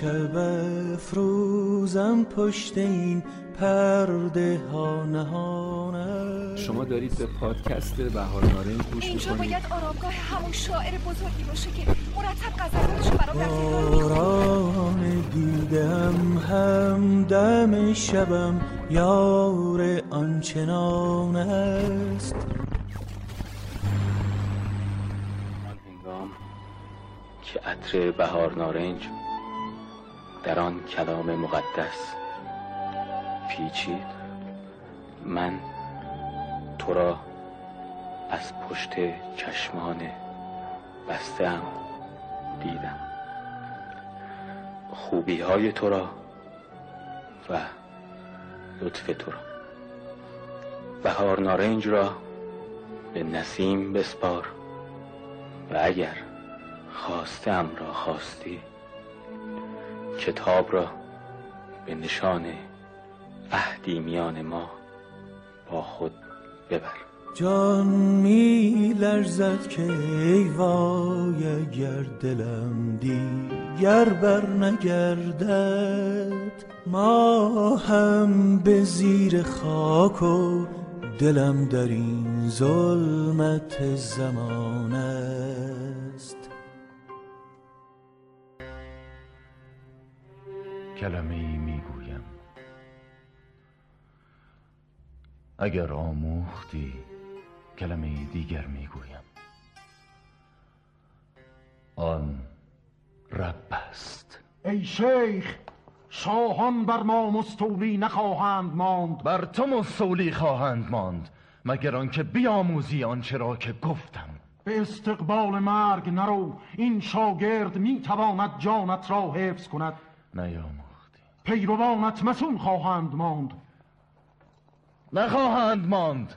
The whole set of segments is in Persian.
شب افروزم پشت این پرده ها نهانه شما دارید به پادکست بهار نارنج گوش اینجا می‌کنید. باید آرامگاه همون شاعر بزرگی باشه که مرتب غزلاتشو برام در دیدم همدم شبم یار آنچنان است. که عطر بهار نارنج در آن کلام مقدس. پیچید. من تو را از پشت چشمان بستم دیدم. خوبی های تو را و لطف تو را. بهار نارنج را به نسیم بسپار و اگر خواستم را خواستی کتاب را به نشان عهدی میان ما با خود ببر. جان می لرزد که ای وای اگر دلم دیگر بر نگردد. ما هم به زیر خاک و دلم در این ظلمت زمان است. کلمه ای می‌گویم. اگر آموختی کلمه ای دیگر می‌گویم. آن رب است. ای شیخ شاهان بر ما مستولی نخواهند ماند. بر تو مستولی خواهند ماند مگر آنکه بیاموزی آنچه را که گفتم. به استقبال مرگ نرو این شاگرد می‌تواند جانت را حفظ کند. نیاموختی پیروانت مسون خواهند ماند. نخواهند ماند.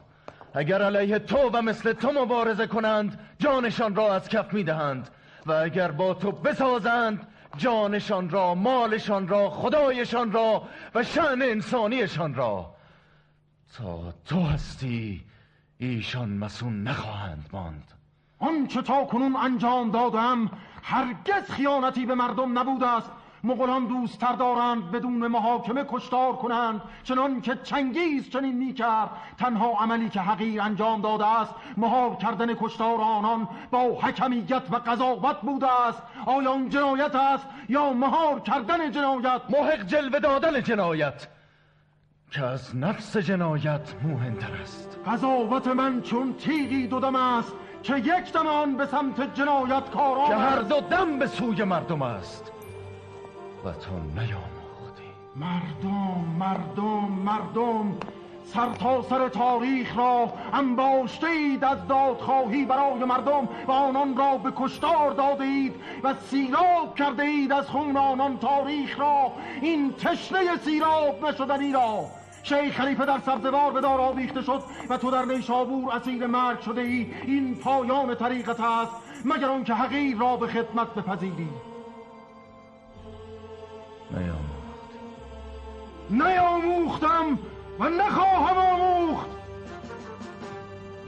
اگر علیه تو و مثل تو مبارزه کنند جانشان را از کف می‌دهند. و اگر با تو بسازند جانشان را مالشان را خدایشان را و شعن انسانیشان را. تا تو هستی ایشان مسون نخواهند ماند. آنچه تا کنون انجام دادم هرگز خیانتی به مردم نبوده است. مغولان دوست تر دارند بدون محاکمه کشتار کنند. چنان که چنگیز چنین می‌کرد تنها عملی که حقیر انجام داده است مهار کردن کشتار آنان با حکمیت و قضاوت بوده است. آیا آن جنایت است یا مهار کردن جنایت؟ محق جلوه دادن جنایت. که از نفس جنایت موهنتر است. قضاوت من چون تیغی دودم است که یک دم آن به سمت جنایت کاران که هر. دو دم به سوی مردم است. و تو نیاموختی. مردم مردم مردم سر تا سر تاریخ را انباشته اید از دادخواهی برای مردم و آنان را به کشتار داده اید و سیراب کرده اید از خون آنان تاریخ را. این تشنه سیراب نشدنی را. شیخ خلیفه در سبزوار به دار آویخته شد و تو در نیشابور اسیر مرگ شده ای. این پایان طریقت است مگر آنکه حقیر را به خدمت بپذیری نیاموختی نیاموختم و نخواهم آموخت.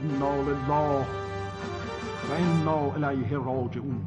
انا لله و انا الیه راجعون.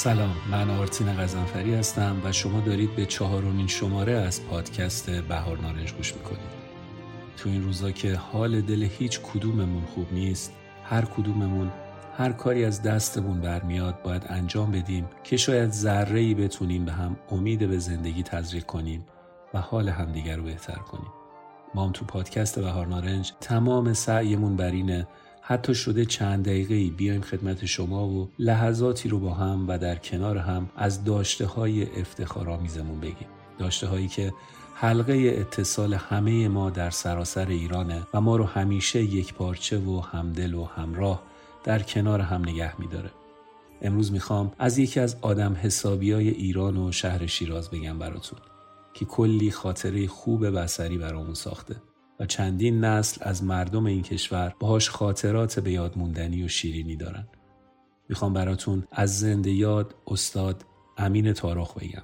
سلام من آرتین غزنفری هستم و شما دارید به چهارمین شماره از پادکست بهار نارنج گوش می‌کنید. تو این روزا که حال دل هیچ کدوممون خوب نیست هر کدوممون هر کاری از دستمون برمیاد باید انجام بدیم که شاید ذره ای بتونیم به هم امید به زندگی تزریق کنیم و حال همدیگر رو بهتر کنیم. ما هم تو پادکست بهار نارنج تمام سعیمون بر اینه حتی شده چند دقیقه ای بیایم خدمت شما و لحظاتی رو با هم و در کنار هم از داشته های افتخارآمیزمون بگیم. داشته هایی که حلقه اتصال همه ما در سراسر ایرانه و ما رو همیشه یک پارچه و همدل و همراه در کنار هم نگه میداره. امروز می‌خوام از یکی از آدم حسابی های ایران و شهر شیراز بگم براتون که کلی خاطره خوب بسری برامون ساخته. و چندین نسل از مردم این کشور باهاش خاطرات به یاد موندنی و شیرینی دارن. می‌خوام براتون از زنده یاد استاد امین تارخ بگم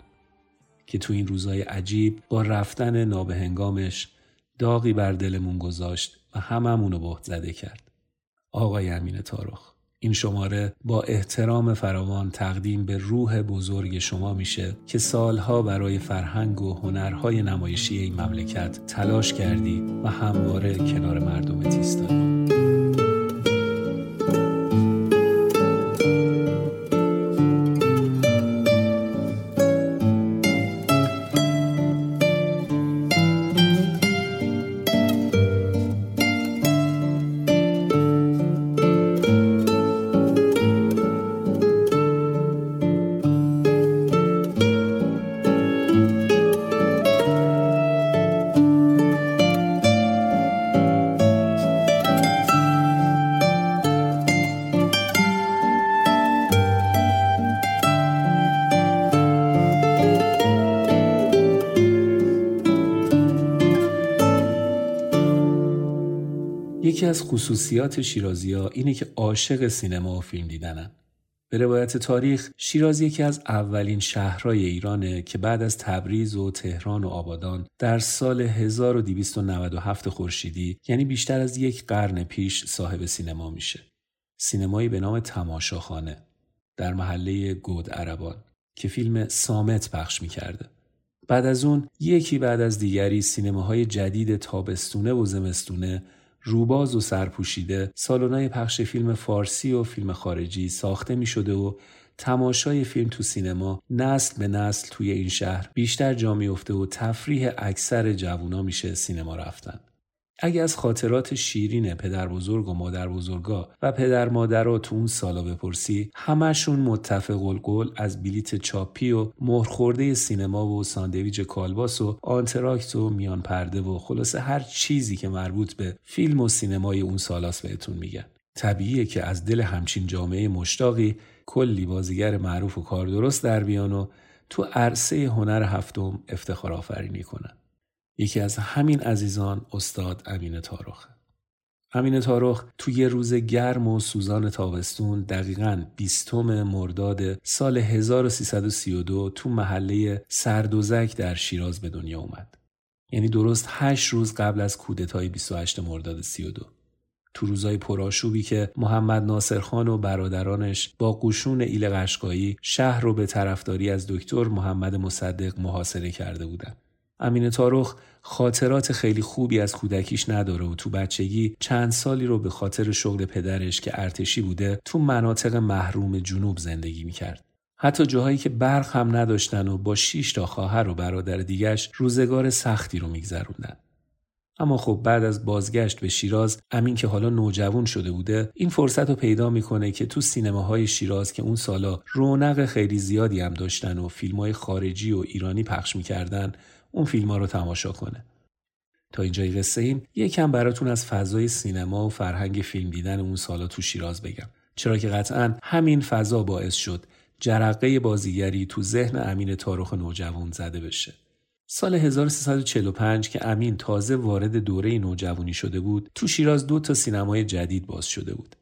که تو این روزای عجیب با رفتن نابهنگامش داغی بر دلمون گذاشت و هممون بهت زده کرد. آقای امین تارخ این شماره با احترام فراوان تقدیم به روح بزرگ شما میشه که سالها برای فرهنگ و هنرهای نمایشی این مملکت تلاش کردی و همواره کنار مردم ایستادی. یکی از خصوصیات شیرازی ها اینه که عاشق سینما و فیلم دیدنن. به روایت تاریخ شیراز یکی از اولین شهرهای ایرانه که بعد از تبریز و تهران و آبادان در سال 1297 خورشیدی یعنی بیشتر از یک قرن پیش صاحب سینما میشه. سینمایی به نام تماشاخانه در محله گود عربان که فیلم سامت پخش می‌کرده. بعد از اون یکی بعد از دیگری سینماهای جدید تابستونه و زمستونه روباز و سرپوشیده سالنای پخش فیلم فارسی و فیلم خارجی ساخته می شده و تماشای فیلم تو سینما نسل به نسل توی این شهر بیشتر جا میفته و تفریح اکثر جوونا میشه سینما رفتن. اگه از خاطرات شیرین پدر بزرگ و مادر بزرگا و پدر مادرها تو اون سالا بپرسی همشون متفق القول از بلیت چاپی و مهرخورده سینما و ساندویج کالباس و آنتراکت و میان پرده و خلاصه هر چیزی که مربوط به فیلم و سینمای اون سالاست بهتون میگن. طبیعیه که از دل همچین جامعه مشتاقی کلی بازیگر معروف و کار درست در بیان و تو عرصه هنر هفتم افتخار آفرینی کنن. یکی از همین عزیزان استاد امین تارخه. امین تارخ توی یه روز گرم و سوزان تابستون دقیقا بیستم مرداد سال 1332 تو محله سردوزک در شیراز به دنیا اومد. یعنی درست هشت روز قبل از کودتای 28 مرداد 32. تو روزای پرآشوبی که محمد ناصرخان و برادرانش با قشون ایل قشقایی شهر رو به طرفداری از دکتر محمد مصدق محاصره کرده بودند. امین تارخ خاطرات خیلی خوبی از کودکیش نداره و تو بچگی چند سالی رو به خاطر شغل پدرش که ارتشی بوده تو مناطق محروم جنوب زندگی می‌کرد. حتی جاهایی که برق هم نداشتن و با 6 تا خواهر و برادر دیگش روزگار سختی رو میگذروندن. اما خب بعد از بازگشت به شیراز امین که حالا نوجوان شده بوده این فرصت رو پیدا می‌کنه که تو سینماهای شیراز که اون سالا رونق خیلی زیادی هم داشتن و فیلم های خارجی و ایرانی پخش می‌کردن اون فیلم ها رو تماشا کنه. تا اینجای قصه ایم یکم براتون از فضای سینما و فرهنگ فیلم دیدن اون سالا تو شیراز بگم. چرا که قطعا همین فضا باعث شد جرقه بازیگری تو ذهن امین تارخ نوجوان زده بشه. سال 1345 که امین تازه وارد دوره نوجوانی شده بود تو شیراز دو تا سینمای جدید باز شده بود.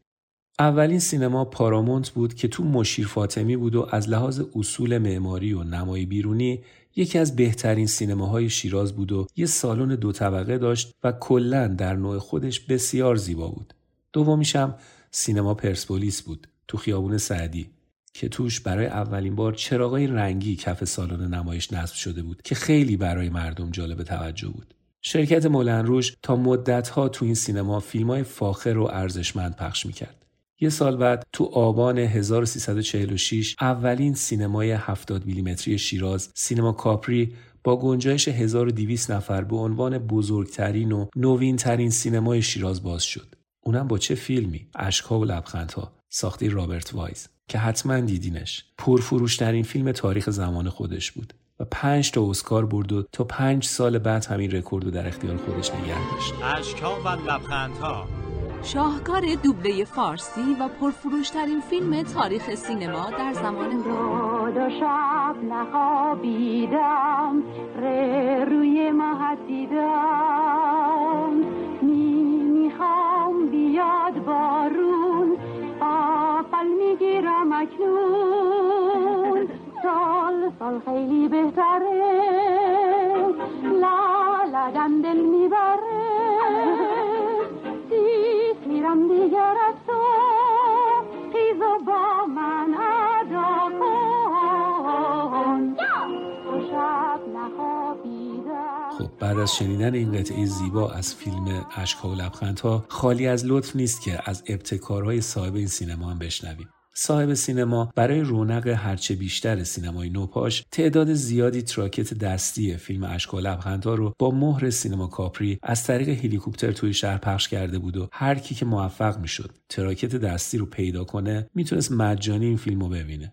اولین سینما پارامونت بود که تو مشیر فاطمی بود و از لحاظ اصول معماری و نمای بیرونی یکی از بهترین سینماهای شیراز بود و یه سالن دو طبقه داشت و کلا در نوع خودش بسیار زیبا بود. دومیشم سینما پرسپولیس بود تو خیابون سعدی که توش برای اولین بار چراغای رنگی کف سالن نمایش نصب شده بود که خیلی برای مردم جالب توجه بود. شرکت مولن روش تا مدتها تو این سینما فیلمای فاخر و ارزشمند پخش می‌کرد. یه سال بعد تو آبان 1346 اولین سینمای 70 میلیمتری شیراز سینما کاپری با گنجایش 1200 نفر به عنوان بزرگترین و نوینترین سینمای شیراز باز شد. اونم با چه فیلمی؟ اشکها و لبخندها ساخته رابرت وایز که حتما دیدینش. پرفروشترین فیلم تاریخ زمان خودش بود و پنج تا اسکار برد و تا پنج سال بعد همین رکورد رو در اختیار خودش نگه داشت. اشکها و لبخندها شاهکار دوبله فارسی و پرفروشترین فیلم تاریخ سینما در زمان خود و شب نخوابیدم ره روی ماه دیدم می می‌خوام بیاد بارون آفل می‌گیرم اکنون. سال سال خیلی بهتره لا دل می‌بره. بعد از شنیدن این قطعه زیبا از فیلم اشکها و لبخندها خالی از لطف نیست که از ابتکارهای صاحب این سینما هم بشنویم. صاحب سینما برای رونق هرچه بیشتر سینمای نوپاش تعداد زیادی تراکت دستی فیلم اشک و لبخندها رو با مهر سینما کاپری از طریق هلیکوپتر توی شهر پخش کرده بود و هر کی که موفق می‌شد تراکت دستی رو پیدا کنه می‌تونست مجانی این فیلم رو ببینه.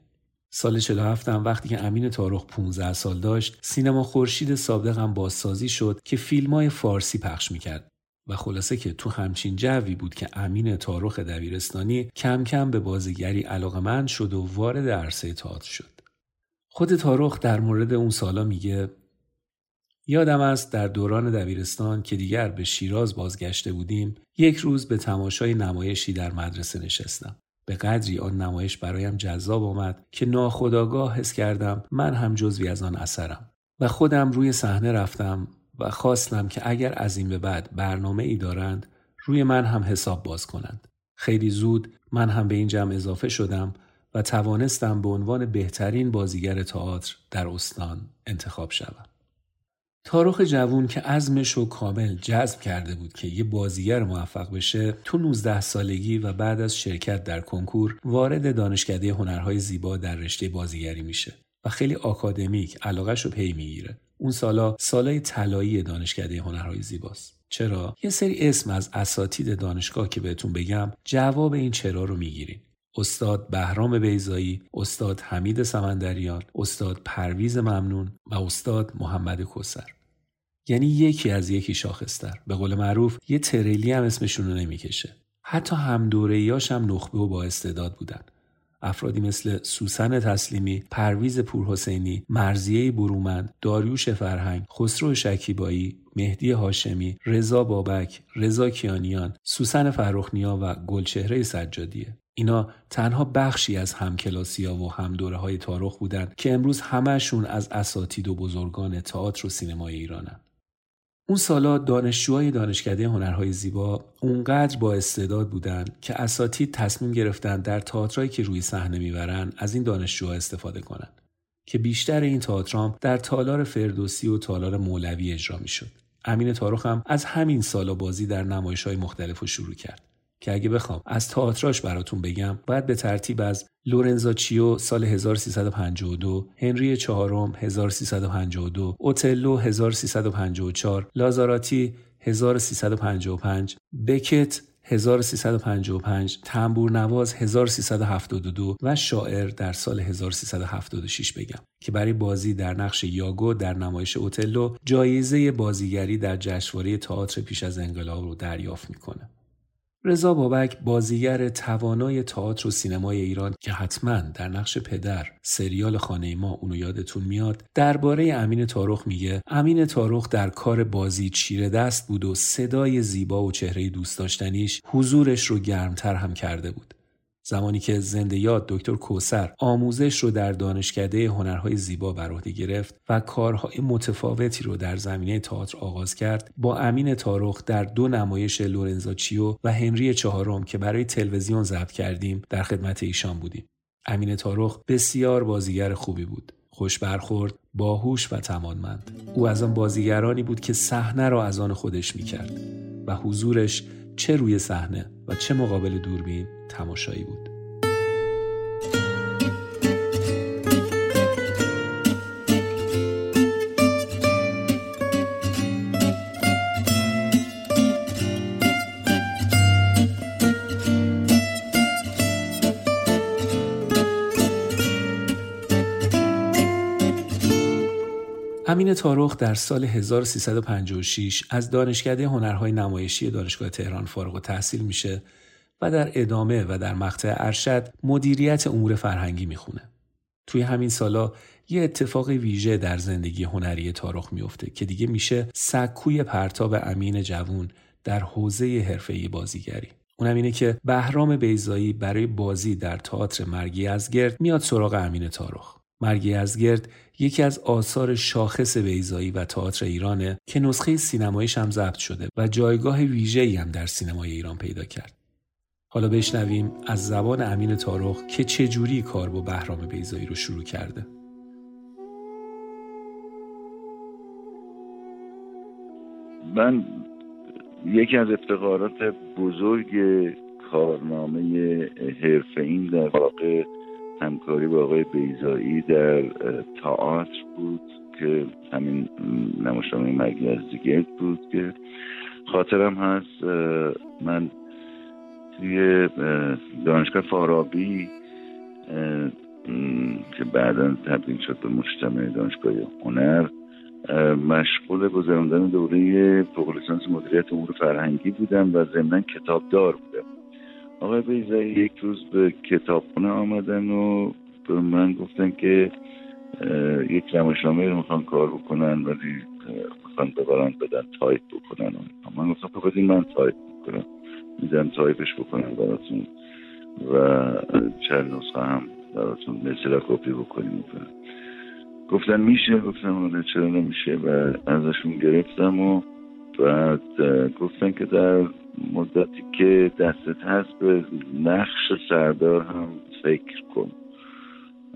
سال 47 هم وقتی که امین تارخ 15 سال داشت سینما خورشید صادق هم بازسازی شد که فیلم های فارسی پخش می‌کرد و خلاصه که تو همچین جوی بود که امین تاروخ دبیرستانی کم کم به بازیگری علاقمند شد و وارد عرصه تئاتر شد. خود تاروخ در مورد اون سالا میگه یادم است در دوران دبیرستان که دیگر به شیراز بازگشته بودیم یک روز به تماشای نمایشی در مدرسه نشستم. به قدری آن نمایش برایم جذاب آمد که ناخداگاه حس کردم من هم جزوی از آن اثرم و خودم روی صحنه رفتم و خواستم که اگر از این به بعد برنامه ای دارند روی من هم حساب باز کنند. خیلی زود من هم به این جمع اضافه شدم و توانستم به عنوان بهترین بازیگر تئاتر در استان انتخاب شوم. تاروخ جوون که عزمش رو کامل جذب کرده بود که یه بازیگر موفق بشه تو 19 سالگی و بعد از شرکت در کنکور وارد دانشکده هنرهای زیبا در رشته بازیگری میشه و خیلی آکادمیک علاقش رو پی می‌گیره. اون سالا سالای طلایی دانشکده هنرهای زیباست. چرا؟ یه سری اسم از اساتید دانشگاه که بهتون بگم جواب این چرا رو می‌گیرین. استاد بهرام بیزایی، استاد حمید سمندریان، استاد پرویز ممنون و استاد محمد کسر. یعنی یکی از یکی شاخصتر. به قول معروف یه تریلی هم اسمشون رو نمی‌کشه. حتی هم دوره هم نخبه و با استعداد بودن. افرادی مثل سوسن تسلیمی، پرویز پورحسینی، مرزیه برومند، داریوش فرهنگ، خسرو شکیبایی، مهدی هاشمی، رضا بابک، رضا کیانیان، سوسن فرخنیا و گلچهره سجادیه. اینا تنها بخشی از همکلاسی ها و هم دوره های تاریخ بودند که امروز همهشون از اساتید و بزرگان تئاتر و سینمای ایرانن. اون سالا دانشجوهای دانشکده هنرهای زیبا اونقدر با استعداد بودند که اساتید تصمیم گرفتن در تئاترایی که روی صحنه می‌برن از این دانشجوها استفاده کنند که بیشتر این تئاترام در تالار فردوسی و تالار مولوی اجرا می‌شد. امین تاروخ هم از همین سالا بازی در نمایش های مختلف رو شروع کرد. که اگه بخوام از تئاتراش براتون بگم باید به ترتیب از لورنزا چیو سال 1352 هنری چهارم 1352 اوتلو 1354 لازاراتی 1355 بکت 1355 تنبور نواز 1372 و شاعر در سال 1376 بگم که برای بازی در نقش یاگو در نمایش اوتلو جایزه بازیگری در جشنواره تئاتر پیش از انقلاب رو دریافت می‌کنه. رضا بابک بازیگر توانای تئاتر و سینمای ایران که حتما در نقش پدر سریال خانه ما اونو یادتون میاد درباره امین تاروخ میگه امین تاروخ در کار بازی چیره دست بود و صدای زیبا و چهره دوست داشتنیش حضورش رو گرمتر هم کرده بود. زمانی که زنده یاد دکتر کوسر آموزش رو در دانشکده هنرهای زیبا بر عهده گرفت و کارهای متفاوتی رو در زمینه تئاتر آغاز کرد با امین تارخ در دو نمایش لورنزا چیو و هنری چهارم که برای تلویزیون ضبط کردیم در خدمت ایشان بودیم. امین تارخ بسیار بازیگر خوبی بود. خوش برخورد باهوش و تمانمند او از آن بازیگرانی بود که صحنه را از آن خودش می‌کرد و حضورش چه روی صحنه؟ و چه مقابل دوربین تماشایی بود. امین تارخ در سال 1356 از دانشکده هنرهای نمایشی دانشگاه تهران فارغ تحصیل میشه و در ادامه و در مقطع ارشد مدیریت امور فرهنگی می‌خونه. توی همین سالا یه اتفاق ویژه در زندگی هنری تارخ میفته که دیگه میشه سکوی پرتاب امین جوون در حوزه حرفه‌ای بازیگری. اونم اینه که بهرام بیزایی برای بازی در تئاتر مرگی ازگرد میاد سراغ امین تارخ. مرگی ازگرد یکی از آثار شاخص بیزایی و تئاتر ایرانه که نسخه سینماییش هم ضبط شده و جایگاه ویژه‌ای هم در سینمای ایران پیدا کرد. حالا بشنویم از زبان امین تارخ که چجوری کار با بهرام بیزایی رو شروع کرده. من یکی از افتخارات بزرگ کارنامه حرفه این در واقع همکاری با آقای بیزایی در تئاتر بود که همین نمایشنامه از دیگرد بود که خاطرم هست من توی دانشگاه فارابی که بعدا تبدیل شد به مجتمع دانشگاه هنر مشغول گذراندن دوره فوق لیسانس مدیریت امور فرهنگی بودم و ضمنا کتابدار بودم. آقای بیضایی یک روز به کتابخونه آمدن و به من گفتن که یک نمایشنامه رو می‌خوان کار بکنن ولی می‌خوان ببرن بدن تایپ بکنن من گفتم خب بدین من تایپ بکنم. میدن تایپش بکنم براتون. و چند نسخه هم براتون مثل کپی بکنیم. گفتن میشه گفتم آره چرا نمیشه؟ و ازشون گرفتم و بعد گفتن که در مدتی که دستت هست به نقش سردار هم فکر کن.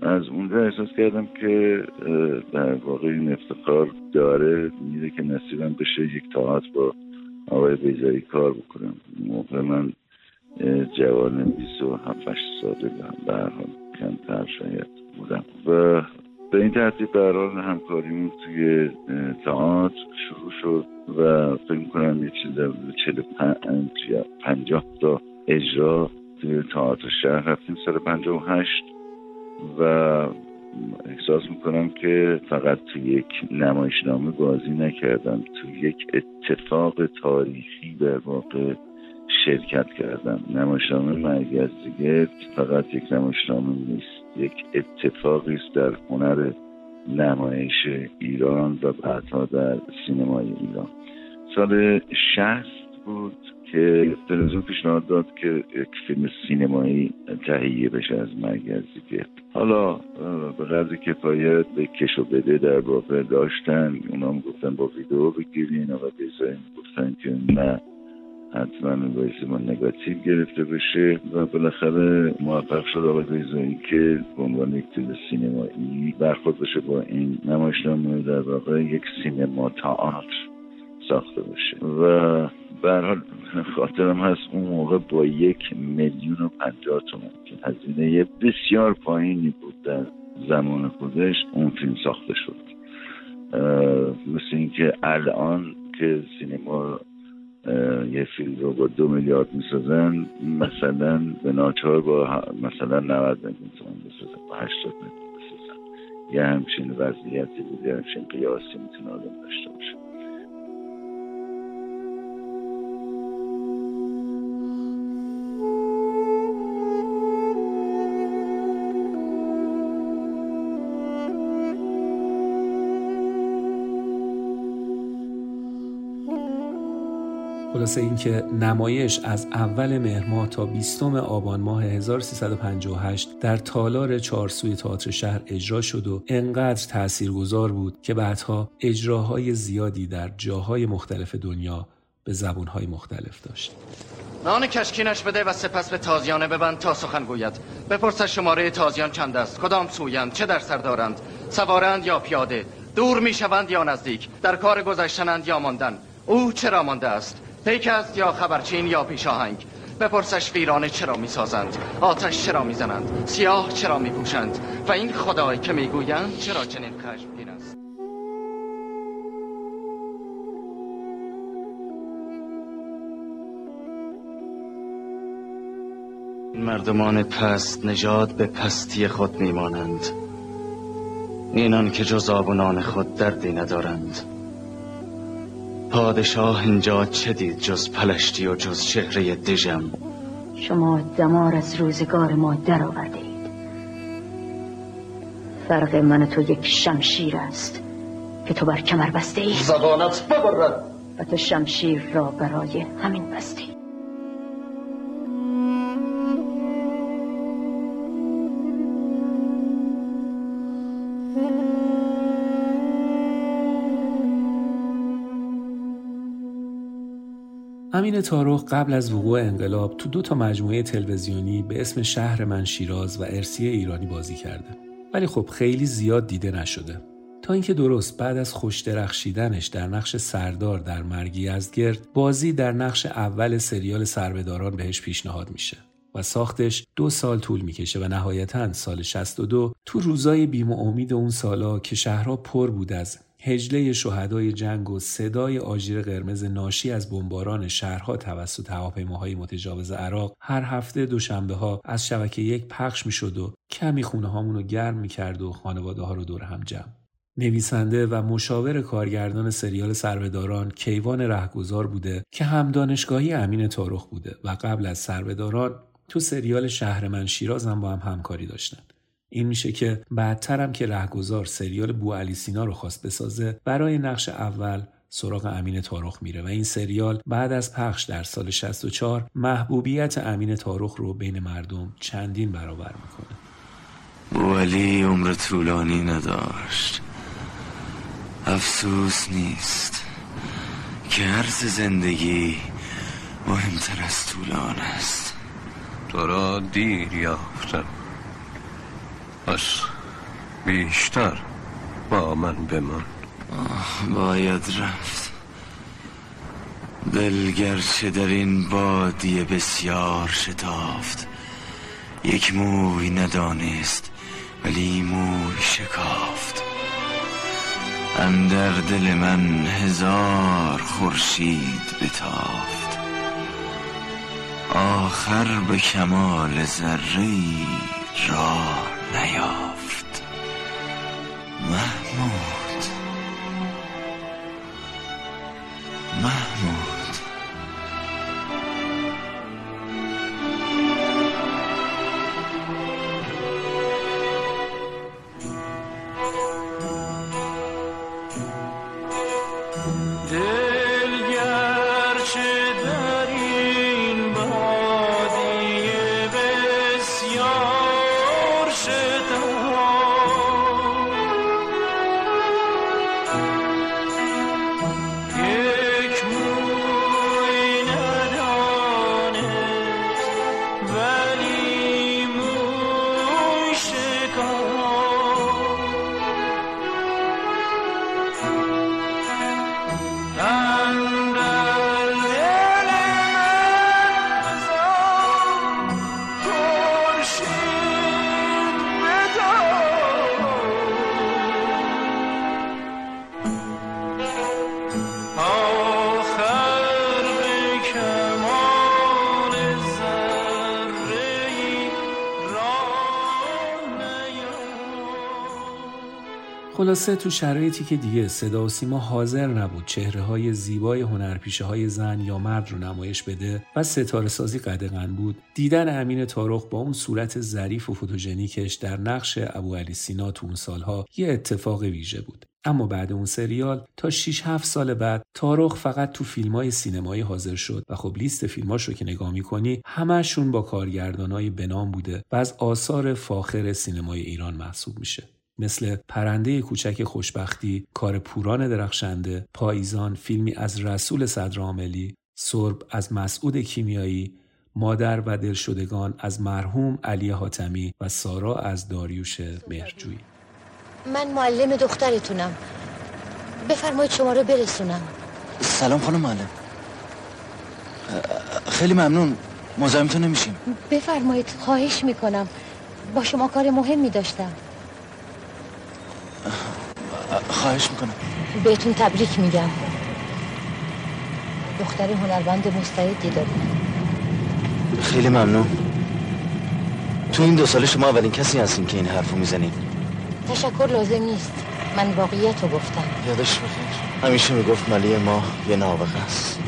از اونجا احساس کردم که در واقع این افتخار داره. میره که نصیبم بشه یک تاعت با آقای بیزایی کار بکنم. موقع من جوان 27 ساله به هر حال کمتر شاید بودم. و به این ترتیب به حال همکاریمون توی تئاتر شروع شد. و فکر می‌کنم یه چیز چل پنجاه تا اجرا توی تئاتر شهر رفتیم سال پنجاه و هشت. و احساس می‌کنم که فقط تو یک نمایشنامه بازی نکردم تو یک اتفاق تاریخی به واقع شرکت کردم. نمایشنامه مرگی از دیگه فقط یک نمایشنامه نیست یک اتفاقی است در هنر نمایش ایران و بعدها در سینمای ایران. سال شست بود که تلویزیون پیشنهاد داد که یک فیلم سینمایی تهیه بشه از مرگزی که حالا به قدر کفایت به کش و بده در واقع داشتن. اونا هم گفتن با ویدیو بگیرین و بیزایی گفتن که نه حتما باعث ما نگاتیو گرفته بشه و بالاخره موفق شد آقای بیزایی که به عنوان یک فیلم سینمایی برخورد بشه با این نمایشنامه در واقع یک سینما تئاتر. ساخته بشه و به حال خاطرم هست اون موقع با یک میلیون و پنجاه تومن که هزینه بسیار پایینی بود در زمان خودش اون فیلم ساخته شد. مثل اینکه الان که سینما یه فیلم رو با دو میلیارد می‌سازن مثلا به ناچار با مثلا 90 میلیون تومن بسازن با 80 میلیون بسازن. یه همچین وضعیتی بود یه همچین قیاسی می‌تونه آدم داشته باشه. خلاصه اینکه نمایش از اول مهر ماه تا 20 آبان ماه 1358 در تالار چارسوی تئاتر شهر اجرا شد و انقدر تاثیرگذار بود که بعدها اجراهای زیادی در جاهای مختلف دنیا به زبونهای مختلف داشت. نان کشکینش بده و سپس به تازیانه ببند تا سخن گوید بپرس شماره تازیان چند است کدام سویند چه در سر دارند سوارند یا پیاده دور می‌شوند یا نزدیک در کار گذشتنند یا ماندن او چرا مانده است پیک است یا خبرچین یا پیشاهنگ بپرسش ویرانه چرا می‌سازند. آتش چرا می‌زنند. سیاه چرا میپوشند. و این خدای که می‌گویند چرا چنین خشمگین است. مردمان پست نژاد به پستی خود میمانند. اینان که جز آب و نان خود دردی ندارند. پادشاه اینجا چه دید جز پلشتی و جز چهره دژم؟ شما دمار از روزگار ما در آورده اید فرق من و تو یک شمشیر است که تو بر کمر بسته ای زبانت ببرد. و تو شمشیر را برای همین بستی امین تارخ قبل از وقوع انقلاب تو دو تا مجموعه تلویزیونی به اسم شهر من شیراز و ارسی ایرانی بازی کرده. ولی خب خیلی زیاد دیده نشده. تا اینکه درست بعد از خوش درخشیدنش در نقش سردار در مرگی یزدگرد بازی در نقش اول سریال سربهداران بهش پیشنهاد میشه و ساختش دو سال طول می‌کشه و نهایتا سال 62 تو روزای بیم و امید اون سالا که شهرها پر بود از هجله شهدای جنگ و صدای آژیر قرمز ناشی از بمباران شهرها توسط هواپیماهای متجاوز عراق هر هفته دوشنبه ها از شبکه یک پخش می‌شد و کمی خونه رو گرم می‌کرد و خانواده ها رو دور هم جمع. نویسنده و مشاور کارگردان سریال سربهداران کیوان رهگذار بوده که هم دانشگاهی امین تارخ بوده و قبل از سربهداران تو سریال شهر من شیراز هم با هم همکاری داشتن این میشه که بعدترم که رهگذار سریال بو علی سینا رو خواست بسازه برای نقش اول سراغ امین تارخ میره و این سریال بعد از پخش در سال 64 محبوبیت امین تارخ رو بین مردم چندین برابر می‌کنه. بو علی عمر طولانی نداشت. افسوس نیست که عرض زندگی مهمتر از طولان است. تو را دیر یافتم. پس بیشتر با من بمان. باید رفت. دلگرچه در این بادی بسیار شتافت. یک موی ندانست ولی موی شکافت. اندر دل من هزار خورشید بتافت. آخر به کمال ذره راه نیافت. محمود. محمود. خلاصه تو شرایطی که دیگه صدا و سیما حاضر نبود چهره های زیبای هنرپیشه های زن یا مرد رو نمایش بده و ستاره سازی قدغن بود دیدن امین تارخ با اون صورت ظریف و فوتوژنیکش در نقش ابو علی سینا تو اون سالها یه اتفاق ویژه بود. اما بعد اون سریال تا 6 7 سال بعد تارخ فقط تو فیلم های سینمایی حاضر شد و خب لیست فیلماش رو که نگاه می‌کنی همشون با کارگردانای بنام بوده و از آثار فاخر سینمای ایران محسوب میشه. مثل پرنده کوچک خوشبختی، کار پوران درخشنده، پاییزان فیلمی از رسول صدرعاملی، سرب از مسعود کیمیایی، مادر و دلشدگان از مرحوم علی حاتمی و سارا از داریوش مهرجویی. من معلم دخترتونم. بفرمایید شما رو برسونم. سلام خانم معلم. خیلی ممنون. مزاحمتون نمیشیم. بفرمایید خواهش می‌کنم. با شما کار مهمی داشتم. خواهش می‌کنم. بهتون تبریک میگم. دختر هنرمند مستعدی دارید خیلی ممنون. تو این دو سال شما اولین کسی هستین که این حرفو می‌زنین. تشکر لازم نیست. من واقعیت رو گفتم. یادش بخیر. همیشه می‌گفت ملی ما یه نابغه است.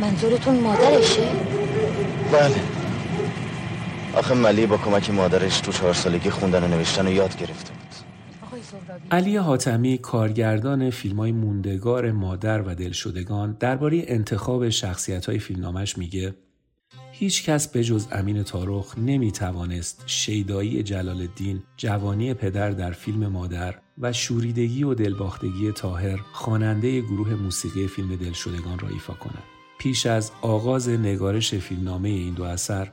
منظورتون مادرشه؟ بله. آخه ملی با کمک مادرش تو چهار سالگی خوندن و نوشتن رو یاد گرفته علی حاتمی کارگردان فیلم های موندگار مادر و دلشدگان درباره انتخاب شخصیت های فیلمنامش میگه هیچ کس به جز امین تارخ نمی توانست شیدایی جلال الدین جوانی پدر در فیلم مادر و شوریدگی و دلباختگی تاهر خواننده گروه موسیقی فیلم دلشدگان را ایفا کند. پیش از آغاز نگارش فیلمنامه این دو اثر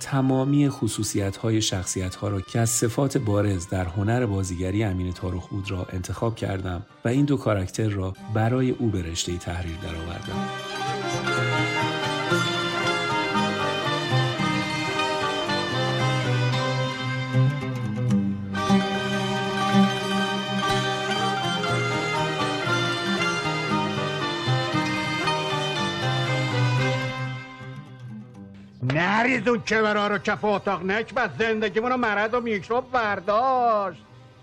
تمامی خصوصیت های شخصیت ها را که از صفات بارز در هنر بازیگری امین تارخ بود را انتخاب کردم و این دو کاراکتر را برای او به رشته تحریر درآوردم. نریز اون کبرا رو کف اتاق نکبت زندگیمونو مرض و میکروب برداشت.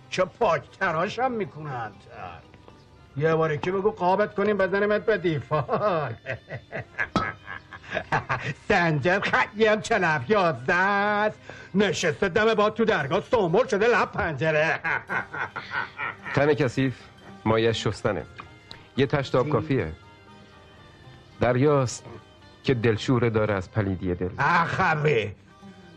چه پاکتراش هم می‌کنند یه باره که بگو قابت کنیم بزنیمت به دیفال سنجر خیلی هم چلف یازده است. نشسته دم با تو درگاه سومر شده لب پنجره. تن کثیف مایه شستنه. یه تشتاب کافیه. دریاست. که دلشوره داره از پلیدی دل. اخوه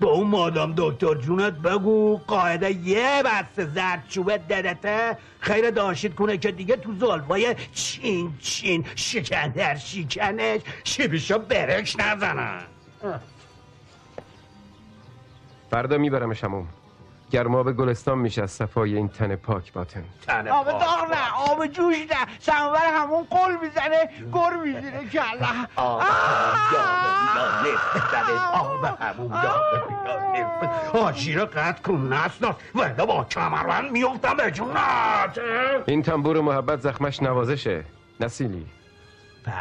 به اون مادام دکتر جونت بگو قاعده یه بسته زرد چوبه ددته خیر داشید کنه که دیگه تو زلفای چین چین. شکن در شکنش. شیبیشو برکش نزنن فردا می‌برم شموم گرما به گلستان میشه از صفای این تن پاک باطن. آب داغ نه آب جوش نه. سمور همون قل می‌زنه گر می‌زنه کلا آب آب همون آجی رو قطع کن نسناس. ولی با کمربند میفتم به جونت. این تنبور محبت زخمش نوازشه. نسیلی.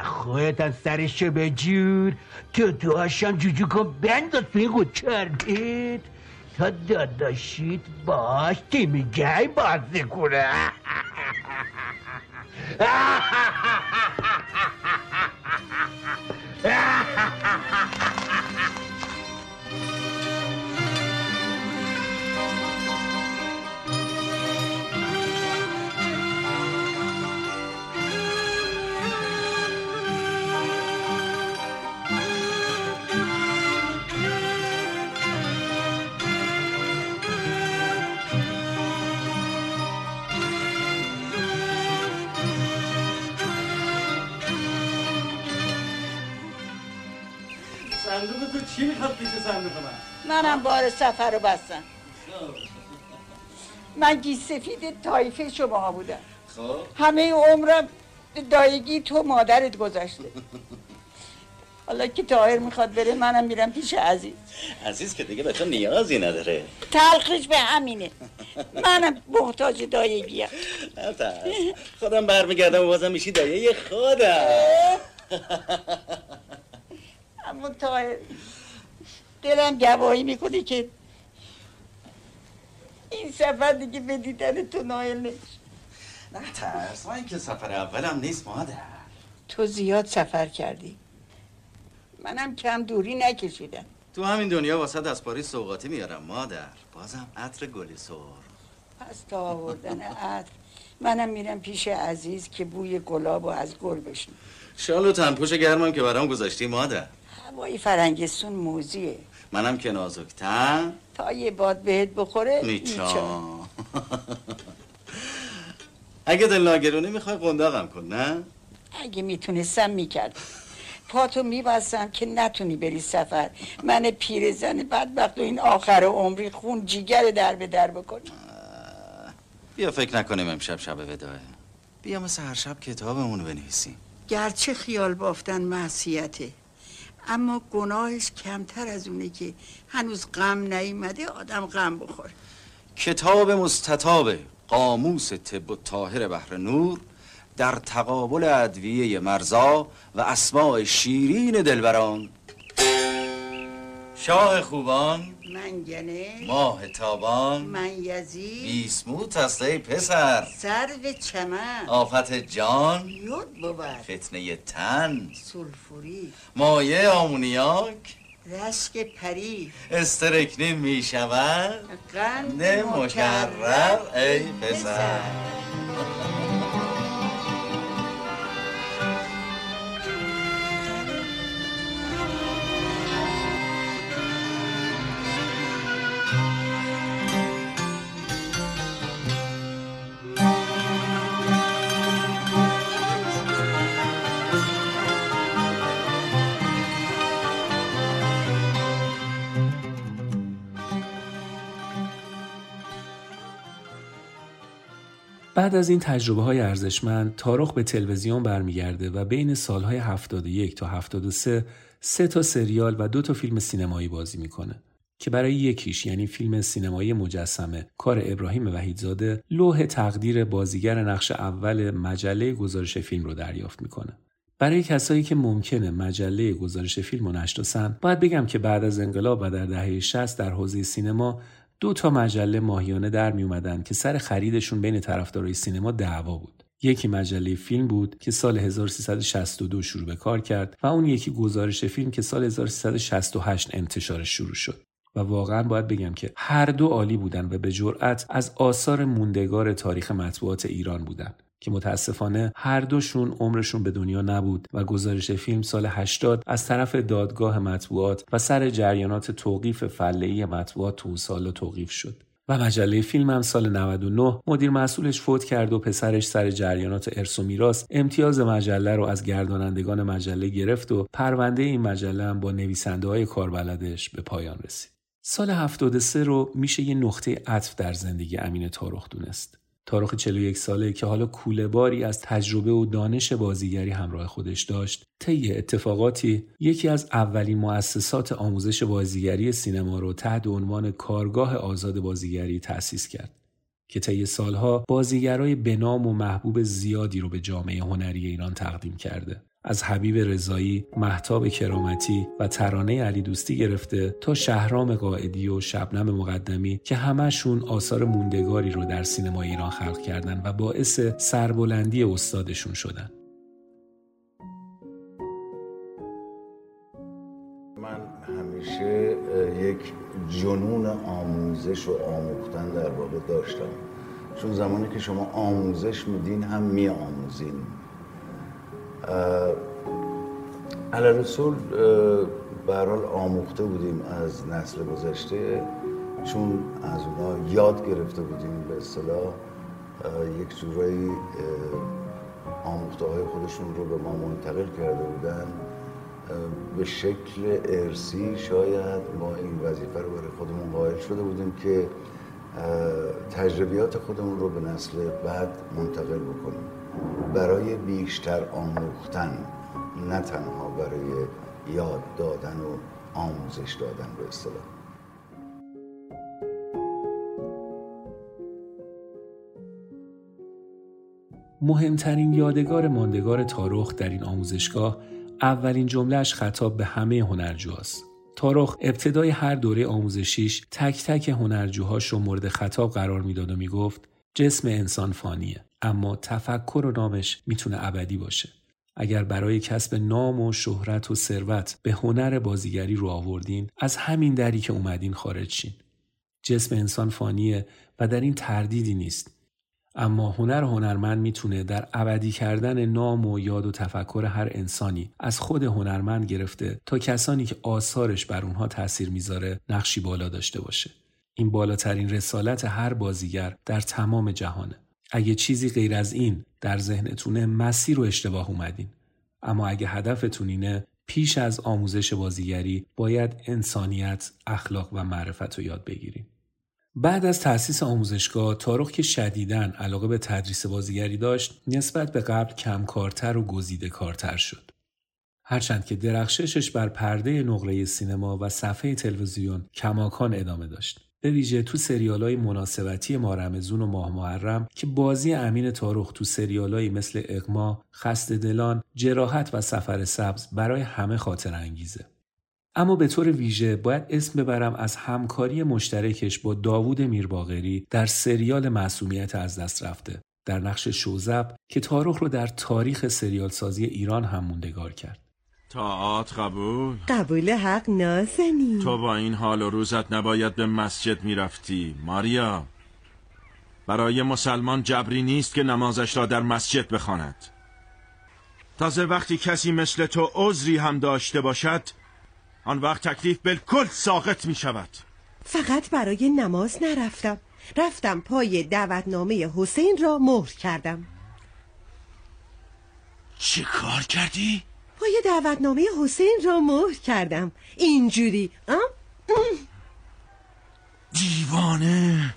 خودت از سرش به جور تو تو هاشم جوجو کن بنداز توی خود کردید تا داداشیت باش تیم گی بازی کنه. چی می‌خواد پیش صندوق من منم بار سفر رو بستم. من گی سفید تایفه شما بودم. خب. همه عمرم دایگی تو مادرت گذاشته. حالا که تاهر می‌خواد بره منم میرم پیش عزیز. عزیز که دیگه به تو نیازی نداره. تلخش به همینه منم محتاج دایگیم. نترس خودم برمیگردم و بازم میشی دایه خودم. اما تاهر دلم گواهی می‌کنه که این سفر دیگه به دیدن تو نایل نمیشه. نه ترس. من که سفر اولم نیست مادر. تو زیاد سفر کردی. منم کم دوری نکشیدم. تو همین دنیا واسه از پاریس سوقاتی میارم مادر. بازم عطر گلی سر. پس تا آوردن عطر منم میرم پیش عزیز که بوی گلاب و از گل بشنم شال و تنپوش گرمم که برام گذاشتی مادر. هوای فرنگستون موزیه. منم که نازکتم. تا یه باد بهت بخوره میچا اگه دل ناگرونه می‌خوای قنداقم کن نه؟ اگه می‌تونستم می‌کرد پاتو میبستم که نتونی بری سفر. من پیرزن بدبخت و این آخر عمری خون جیگر در به در بکنی بیا فکر نکنیم امشب شب وداه بیا مثل هر شب کتابمون بنویسیم. گرچه خیال بافتن معصیته اما گناهش کمتر از اونه که هنوز غم نیومده آدم غم بخوره. کتاب مستطاب قاموس طب و طاهر بحر نور در تقابل ادویه مرزا و اسماع شیرین دلبران. شاه خوبان منگنه ماه تابان من یزید بیسموت است ای پسر. سرو چمن. آفت جان. یود بود. فتنه تن. سلفوری مایه آمونیاک. رشک پری. استرکنین می شود قند مکرر ای پسر. بعد از این تجربه های ارزشمند تارخ به تلویزیون برمیگرده و بین سالهای 71 تا 73 سه تا سریال و دو تا فیلم سینمایی بازی می‌کنه که برای یکیش یعنی فیلم سینمایی مجسمه کار ابراهیم وحیدزاده لوح تقدیر بازیگر نقش اول مجله گزارش فیلم رو دریافت می‌کنه. برای کسایی که ممکنه مجله گزارش فیلم رو نشناسن باید بگم که بعد از انقلاب و در دهه 60 در حوزه سینما دو تا مجله ماهیانه در می اومدن که سر خریدشون بین طرفدارای سینما دعوا بود. یکی مجله فیلم بود که سال 1362 شروع به کار کرد و اون یکی گزارش فیلم که سال 1368 انتشارش شروع شد. و واقعا باید بگم که هر دو عالی بودن و به جرأت از آثار موندگار تاریخ مطبوعات ایران بودن. که متاسفانه هر دوشون عمرشون به دنیا نبود و گزارش فیلم سال 80 از طرف دادگاه مطبوعات و سر جریانات توقیف فلهی مطبوعات تو سال توقیف شد. و مجله فیلم هم سال 99 مدیر مسئولش فوت کرد و پسرش سر جریانات ارث و میراث امتیاز مجله رو از گردانندگان مجله گرفت و پرونده این مجله هم با نویسنده های کاربلدش به پایان رسید. سال 73 رو میشه یه نقطه عطف در زندگی امین تارخ دونست. تارخ 41 ساله که حالا کوله باری از تجربه و دانش بازیگری همراه خودش داشت. طی اتفاقاتی یکی از اولین مؤسسات آموزش بازیگری سینما رو تحت عنوان کارگاه آزاد بازیگری تأسیس کرد که طی سالها بازیگرای بنام و محبوب زیادی رو به جامعه هنری ایران تقدیم کرده. از حبیب رضایی، محتاب کرامتی و ترانه علی دوستی گرفته تا شهرام قائدی و شبنم مقدمی که همهشون آثار موندگاری رو در سینما ایران خلق کردن و باعث سربلندی استادشون شدن. من همیشه یک جنون آموزش و آموختن در واقع داشتم چون زمانی که شما آموزش میدین هم می علال رسول برحال آموخته بودیم از نسل گذشته چون از اونا یاد گرفته بودیم به اصطلاح یک جورایی آموخته های خودشون رو به ما منتقل کرده بودن به شکل ارسی شاید ما این وظیفه رو برای خودمون قائل شده بودیم که تجربیات خودمون رو به نسل بعد منتقل بکنیم. برای بیشتر آموختن نه تنها برای یاد دادن و آموزش دادن به اصطلاح مهمترین یادگار ماندگار تاروخ در این آموزشگاه اولین جملهش خطاب به همه هنرجوهاست. تاروخ ابتدای هر دوره آموزشیش تک تک هنرجوهاش رو مورد خطاب قرار می‌داد و می‌گفت جسم انسان فانیه اما تفکر و نامش می‌تونه ابدی باشه. اگر برای کسب نام و شهرت و ثروت به هنر بازیگری رو آوردین از همین دری که اومدین خارج شین. جسم انسان فانیه و در این تردیدی نیست. اما هنر هنرمند می‌تونه در ابدی کردن نام و یاد و تفکر هر انسانی از خود هنرمند گرفته تا کسانی که آثارش بر اونها تاثیر می‌ذاره نقشی بالا داشته باشه. این بالاترین رسالت هر بازیگر در تمام جهانه. اگه چیزی غیر از این در ذهنتونه مسیر رو اشتباه اومدین. اما اگه هدفتون اینه پیش از آموزش بازیگری باید انسانیت، اخلاق و معرفت رو یاد بگیریم. بعد از تأسیس آموزشگاه تارخ که شدیداً علاقه به تدریس بازیگری داشت نسبت به قبل کمکارتر و گزیده کارتر شد. هرچند که درخششش بر پرده نقره سینما و صفحه تلویزیون کماکان ادامه داشت. به ویژه تو سریال های مناسبتی مارمزون و ماه محرم که بازی امین تاروخ تو سریال مثل اقما، خست دلان، جراحت و سفر سبز برای همه خاطر انگیزه. اما به طور ویژه باید اسم ببرم از همکاری مشترکش با داوود میرباغری در سریال معصومیت از دست رفته در نقش شوزب که تاروخ رو در تاریخ سریال سازی ایران هم موندگار کرد تاعت قبول. قبول حق نازنی تو با این حال و روزت نباید به مسجد می‌رفتی ماریا. برای مسلمان جبری نیست که نمازش را در مسجد بخواند. تازه وقتی کسی مثل تو عذری هم داشته باشد آن وقت تکلیف بالکل ساقط می شود فقط برای نماز نرفتم. رفتم پای دعوتنامه حسین را مهر کردم. چه کار کردی؟ پای دعوتنامه حسین را مهر کردم. اینجوری دیوانه.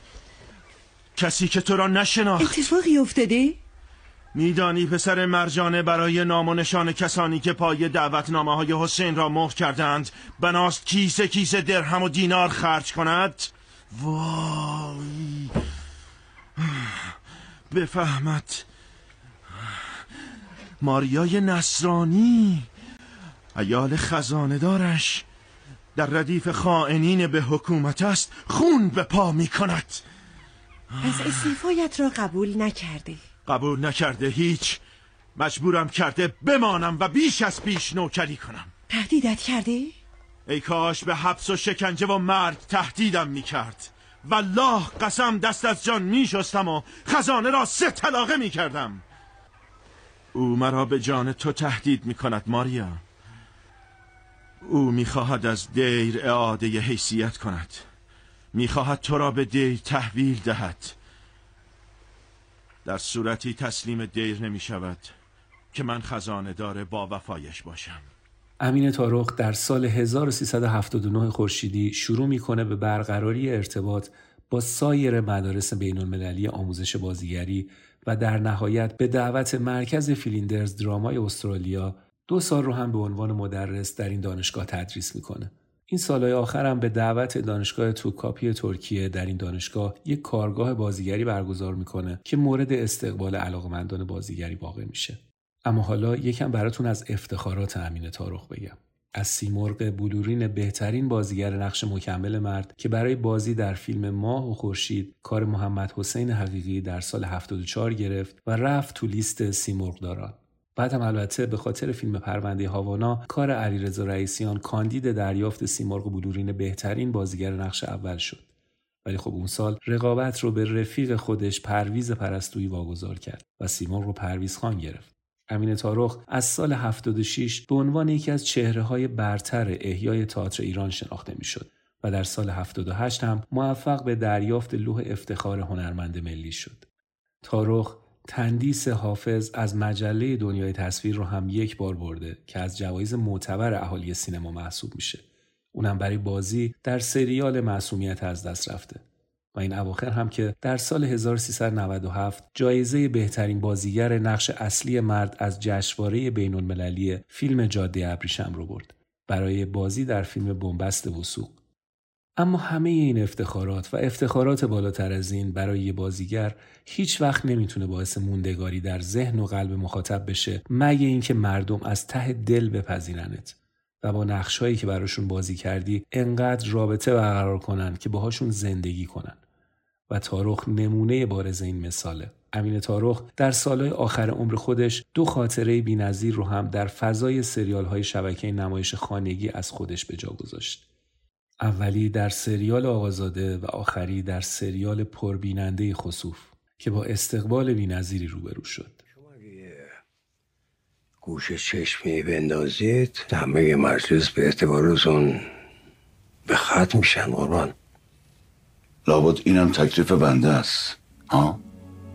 کسی که تو را نشناخت. اتفاقی افتاده؟ میدانی پسر مرجانه برای نام و نشان کسانی که پای دعوتنامه های حسین را مهر کردند بناست کیسه کیسه درهم و دینار خرج کند؟ وای. بفهمد ماریای نصرانی ایال خزانه دارش در ردیف خائنین به حکومت است خون به پا می کند. از استعفایت را قبول نکرده. قبول نکرده هیچ. مجبورم کرده بمانم و بیش از پیش نوکری کنم. تهدیدت کرده؟ ای کاش به حبس و شکنجه و مرگ تهدیدم می‌کرد والله قسم دست از جان میشستم و خزانه را سه طلاقه می‌کردم او مرا به جان تو تهدید می‌کند ماریا. او می‌خواهد از دیر اعاده حیثیت کند. می‌خواهد تو را به دیر تحویل دهد. در صورتی تسلیم دیر نمی شود که من خزانه دار با وفایش باشم. امین تارخ در سال 1379 خورشیدی شروع می‌کنه به برقراری ارتباط با سایر مدارس بین المللی آموزش بازیگری و در نهایت به دعوت مرکز فلیندرز درامای استرالیا دو سال رو هم به عنوان مدرس در این دانشگاه تدریس می‌کنه. این سالهای آخر هم به دعوت دانشگاه توکاپی ترکیه در این دانشگاه یک کارگاه بازیگری برگزار می‌کنه که مورد استقبال علاقمندان بازیگری واقع میشه. اما حالا یکم براتون از افتخارات امین تارخ بگم. از سیمرغ بلورین بهترین بازیگر نقش مکمل مرد که برای بازی در فیلم ماه و خورشید کار محمد حسین حقیقی در سال 74 گرفت و رفت تو لیست سیمرغ داران. بعدم البته به خاطر فیلم پرونده هاوانا کار علیرضا رئیسیان کاندید دریافت سیمرغ بلورین بهترین بازیگر نقش اول شد. ولی خب اون سال رقابت رو به رفیق خودش پرویز پرستویی واگذار کرد و سیمرغ رو پرویز خان گرفت. امین تارخ از سال 76 به عنوان یکی از چهره های برتر احیای تئاتر ایران شناخته می‌شد و در سال 78 هم موفق به دریافت لوح افتخار هنرمند ملی شد. تارخ تندیس حافظ از مجله دنیای تصویر رو هم یک بار برده که از جوایز معتبر اهالی سینما محسوب میشه. اونم برای بازی در سریال معصومیت از دست رفته. و این اواخر هم که در سال 1397 جایزه بهترین بازیگر نقش اصلی مرد از جشنواره بین المللی فیلم جاده ابریشم رو برد. برای بازی در فیلم بنبست وسوق اما همه این افتخارات و افتخارات بالاتر از این برای یه بازیگر هیچ وقت نمی‌تونه باعث موندگاری در ذهن و قلب مخاطب بشه مگه اینکه مردم از ته دل بپذیرنت. و با نقشهایی که براشون بازی کردی انقدر رابطه برقرار کنن که باهاشون زندگی کنن. و تارخ نمونه بارز این مثاله. امین تارخ در سالهای آخر عمر خودش دو خاطره بینظیر رو هم در فضای سریال های شبکه نمایش خانگی از خودش به جا گذاشت. اولی در سریال آقازاده و آخری در سریال پربیننده خصوف که با استقبال بینظیری روبرو شد. گوش چشمی بندازید همه مجلس به اعتبارتون به خط میشن قربان. لابد اینم تکلیف بنده است. ها؟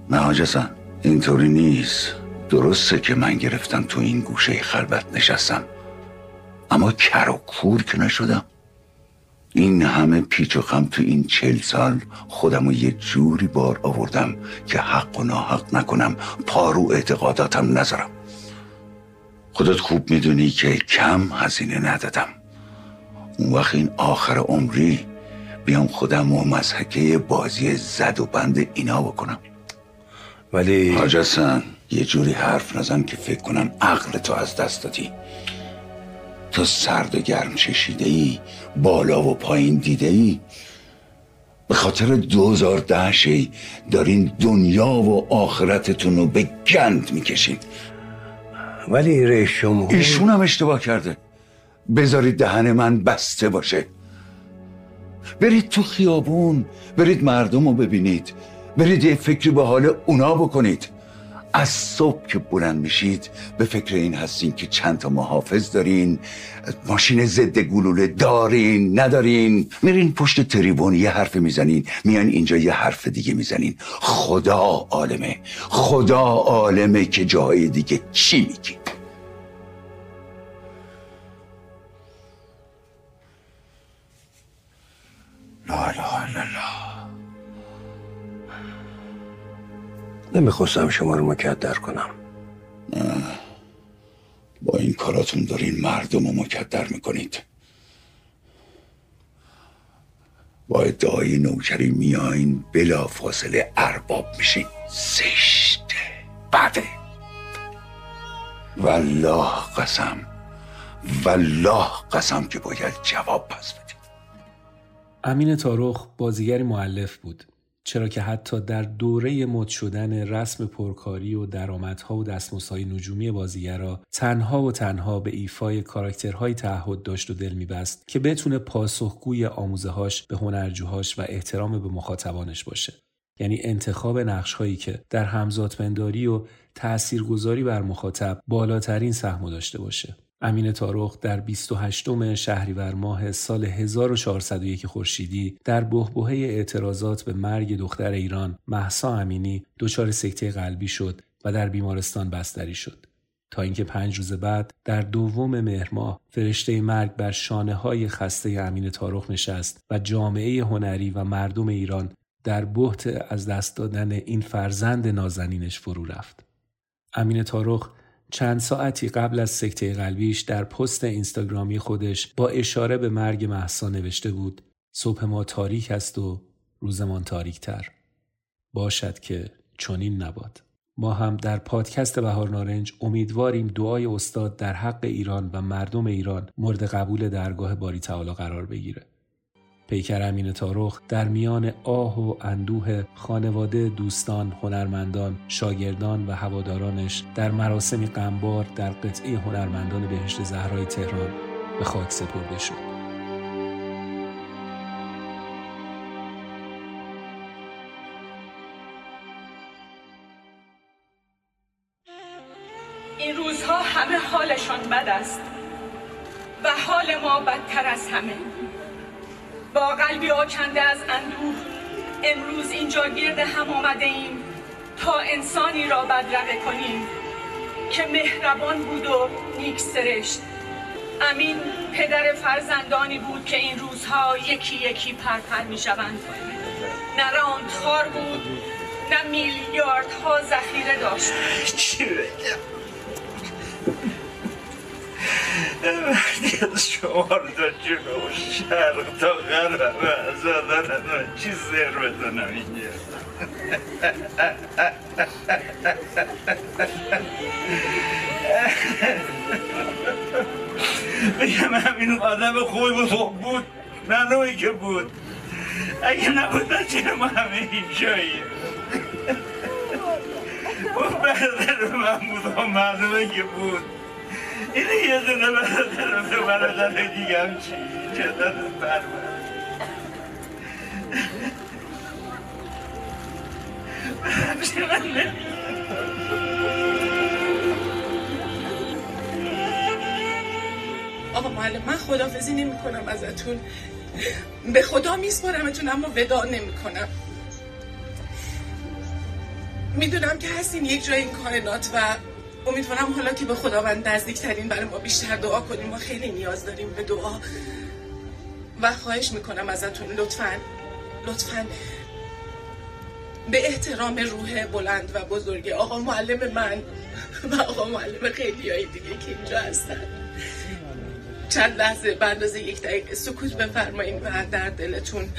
نه حاجسن اینطوری نیست. درسته که من گرفتم تو این گوشه خلبت نشستم. اما کر و کور که نشدم. این همه پیچ و خم تو این چل سال خودم یه جوری بار آوردم که حق و ناحق نکنم. پارو اعتقاداتم نذارم. خودت خوب می‌دونی که کم هزینه ندادم. اون وقت این آخر عمری بیام خودم و مزحکه بازی زد و بند اینا بکنم. ولی حاجسن یه جوری حرف نزن که فکر کنم عقل تو از دست دادی. تو سرد و گرم چشیده ای بالا و پایین دیده ای به خاطر دوزار دهشی دارین دنیا و آخرتتون رو به گند می‌کشین. ولی رئیس جمهور ایشون هم اشتباه کرده. بذارید دهن من بسته باشه. برید تو خیابون برید مردم رو ببینید. برید یه فکری به حال اونا بکنید. از صبح که بلند میشید به فکر این هستین که چند تا محافظ دارین ماشین ضد گلوله دارین ندارین. میرین پشت تریبون یه حرف می‌زنین میان اینجا یه حرف دیگه می‌زنین. خدا عالمه خدا عالمه که جای دیگه چی میگی لا اله الا الله. نمی‌خواستم شما رو مکدر کنم. با این کاراتون دارین مردم رو مکدر می‌کنید. با ادعای نوکری میاین بلا فاصله ارباب میشین. زشته بده. والله قسم. والله قسم که باید جواب پس بدید امین تارخ بازیگری معلف بود چرا که حتی در دوره مد شدن رسم پرکاری و درآمدها و دستمزدهای نجومی بازیگرا تنها و تنها به ایفای کاراکترهایی تعهد داشت و دل میبست که بتونه پاسخگوی آموزهاش به هنرجوهاش و احترام به مخاطبانش باشه. یعنی انتخاب نقشهایی که در همزادپنداری و تاثیرگذاری بر مخاطب بالاترین سهم داشته باشه. امین تارخ در 28 شهریور ماه سال 1401 خورشیدی در بهبهه اعتراضات به مرگ دختر ایران محسا امینی دچار سکته قلبی شد و در بیمارستان بستری شد تا اینکه پنج روز بعد در دوم مهر ماه فرشته مرگ بر شانه های خسته امین تارخ نشست و جامعه هنری و مردم ایران در بحت از دست دادن این فرزند نازنینش فرو رفت. امین تارخ چند ساعتی قبل از سکته قلبیش در پست اینستاگرامی خودش با اشاره به مرگ محسا نوشته بود صبح ما تاریک است و روزمان تاریک تر. باشد که چنین نباد. ما هم در پادکست بهار نارنج امیدواریم دعای استاد در حق ایران و مردم ایران مورد قبول درگاه باری تعالی قرار بگیره. پیکر امین تارخ در میان آه و اندوه خانواده دوستان هنرمندان شاگردان و هوادارانش در مراسمی غمبار در قطعه هنرمندان بهشت زهرای تهران به خاک سپرده شد. این روزها همه حالشان بد است و حال ما بدتر از همه. با قلبی آکنده از اندوه امروز اینجا گرد هم آمده ایم تا انسانی را بدرقه کنیم که مهربان بود و نیک سرشت. امین پدر فرزندانی بود که این روزها یکی یکی پرپر می شوند. نه راندخار بود نه میلیاردها ذخیره داشت. وقتی از شمال تا جنوب شرق تا غرب از آدن چی سر بزنم اینجا بگم همین آدم خوبی بود بود معلومه که بود اگه نبود چرا ما همه اینجاییم اون برادر من بود و معلومه که بود این یه دونه برادرم تو برادر دیگه هم چی؟ دست برمن آقا معلم من خدافزی نمی کنم ازتون. به خدا میسپارمتون اما ودا نمی کنم می‌دونم که هستین یک جای این کائنات و امیدوارم حالا که به خداوند نزدیکترین برای ما بیشتر دعا کنیم. ما خیلی نیاز داریم به دعا. و خواهش می‌کنم ازتون لطفا لطفا به احترام روح بلند و بزرگ آقا معلم من و آقا معلم خیلی های دیگه که اینجا هستن. چند لحظه به یک دقیقه سکوت بفرمایید و در دلتون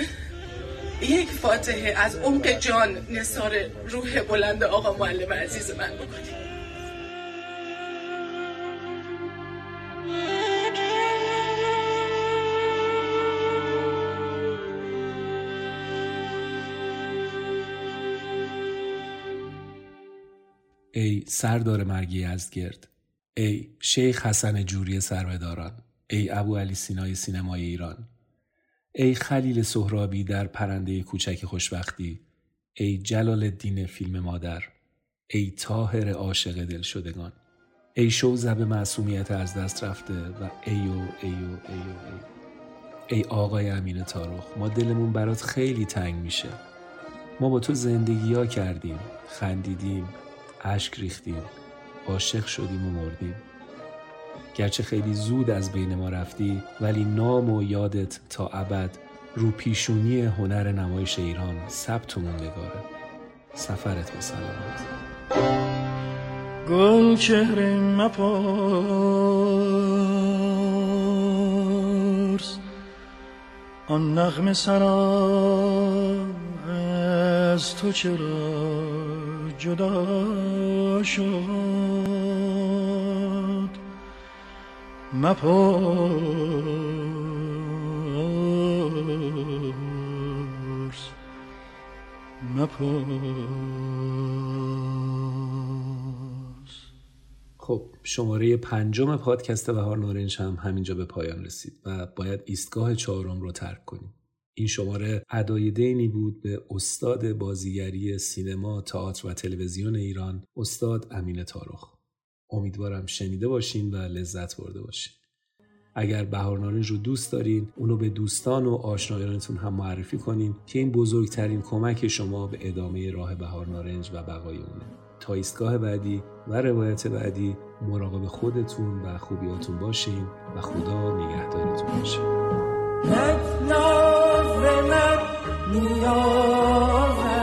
یک فاتحه از عمق جان نثار روح بلند آقا معلم عزیز من بکنید ای سردار مرگی گرد ای شیخ حسن جوری سربداران ای ابو علی سینای سینمای ایران ای خلیل سهرابی در پرنده کوچک خوشبختی ای جلال الدین فیلم مادر ای تاهر عاشق دل شدگان ای شوزب معصومیت از دست رفته و ای و ای و ای و ای ای آقای امین تارخ ما دلمون برات خیلی تنگ میشه. ما با تو زندگی ها کردیم خندیدیم. اشک ریختیم عاشق شدیم و مردیم. گرچه خیلی زود از بین ما رفتی ولی نام و یادت تا ابد رو پیشونی هنر نمایش ایران ثبت و موندگاره. سفرت به سلامت. گل چهره مپرس. آن نغم سرا از تو چرا جدا شد. مپرس. مپرس. خب شماره پنجم پادکست بهار نارنج هم همینجا به پایان رسید و باید ایستگاه چهارم رو ترک کنیم. این شماره ادای دینی بود به استاد بازیگری سینما، تئاتر و تلویزیون ایران استاد امین تارخ امیدوارم شنیده باشین و لذت برده باشین. اگر بهار نارنج رو دوست دارین اونو به دوستان و آشنایانتون هم معرفی کنین که این بزرگترین کمک شما به ادامه راه بهار نارنج و بقای اونه. تا ایستگاه بعدی و روایت بعدی مراقب خودتون و خوبیاتون باشین و خدا نگهدارتون باشه. نیاز من نیاز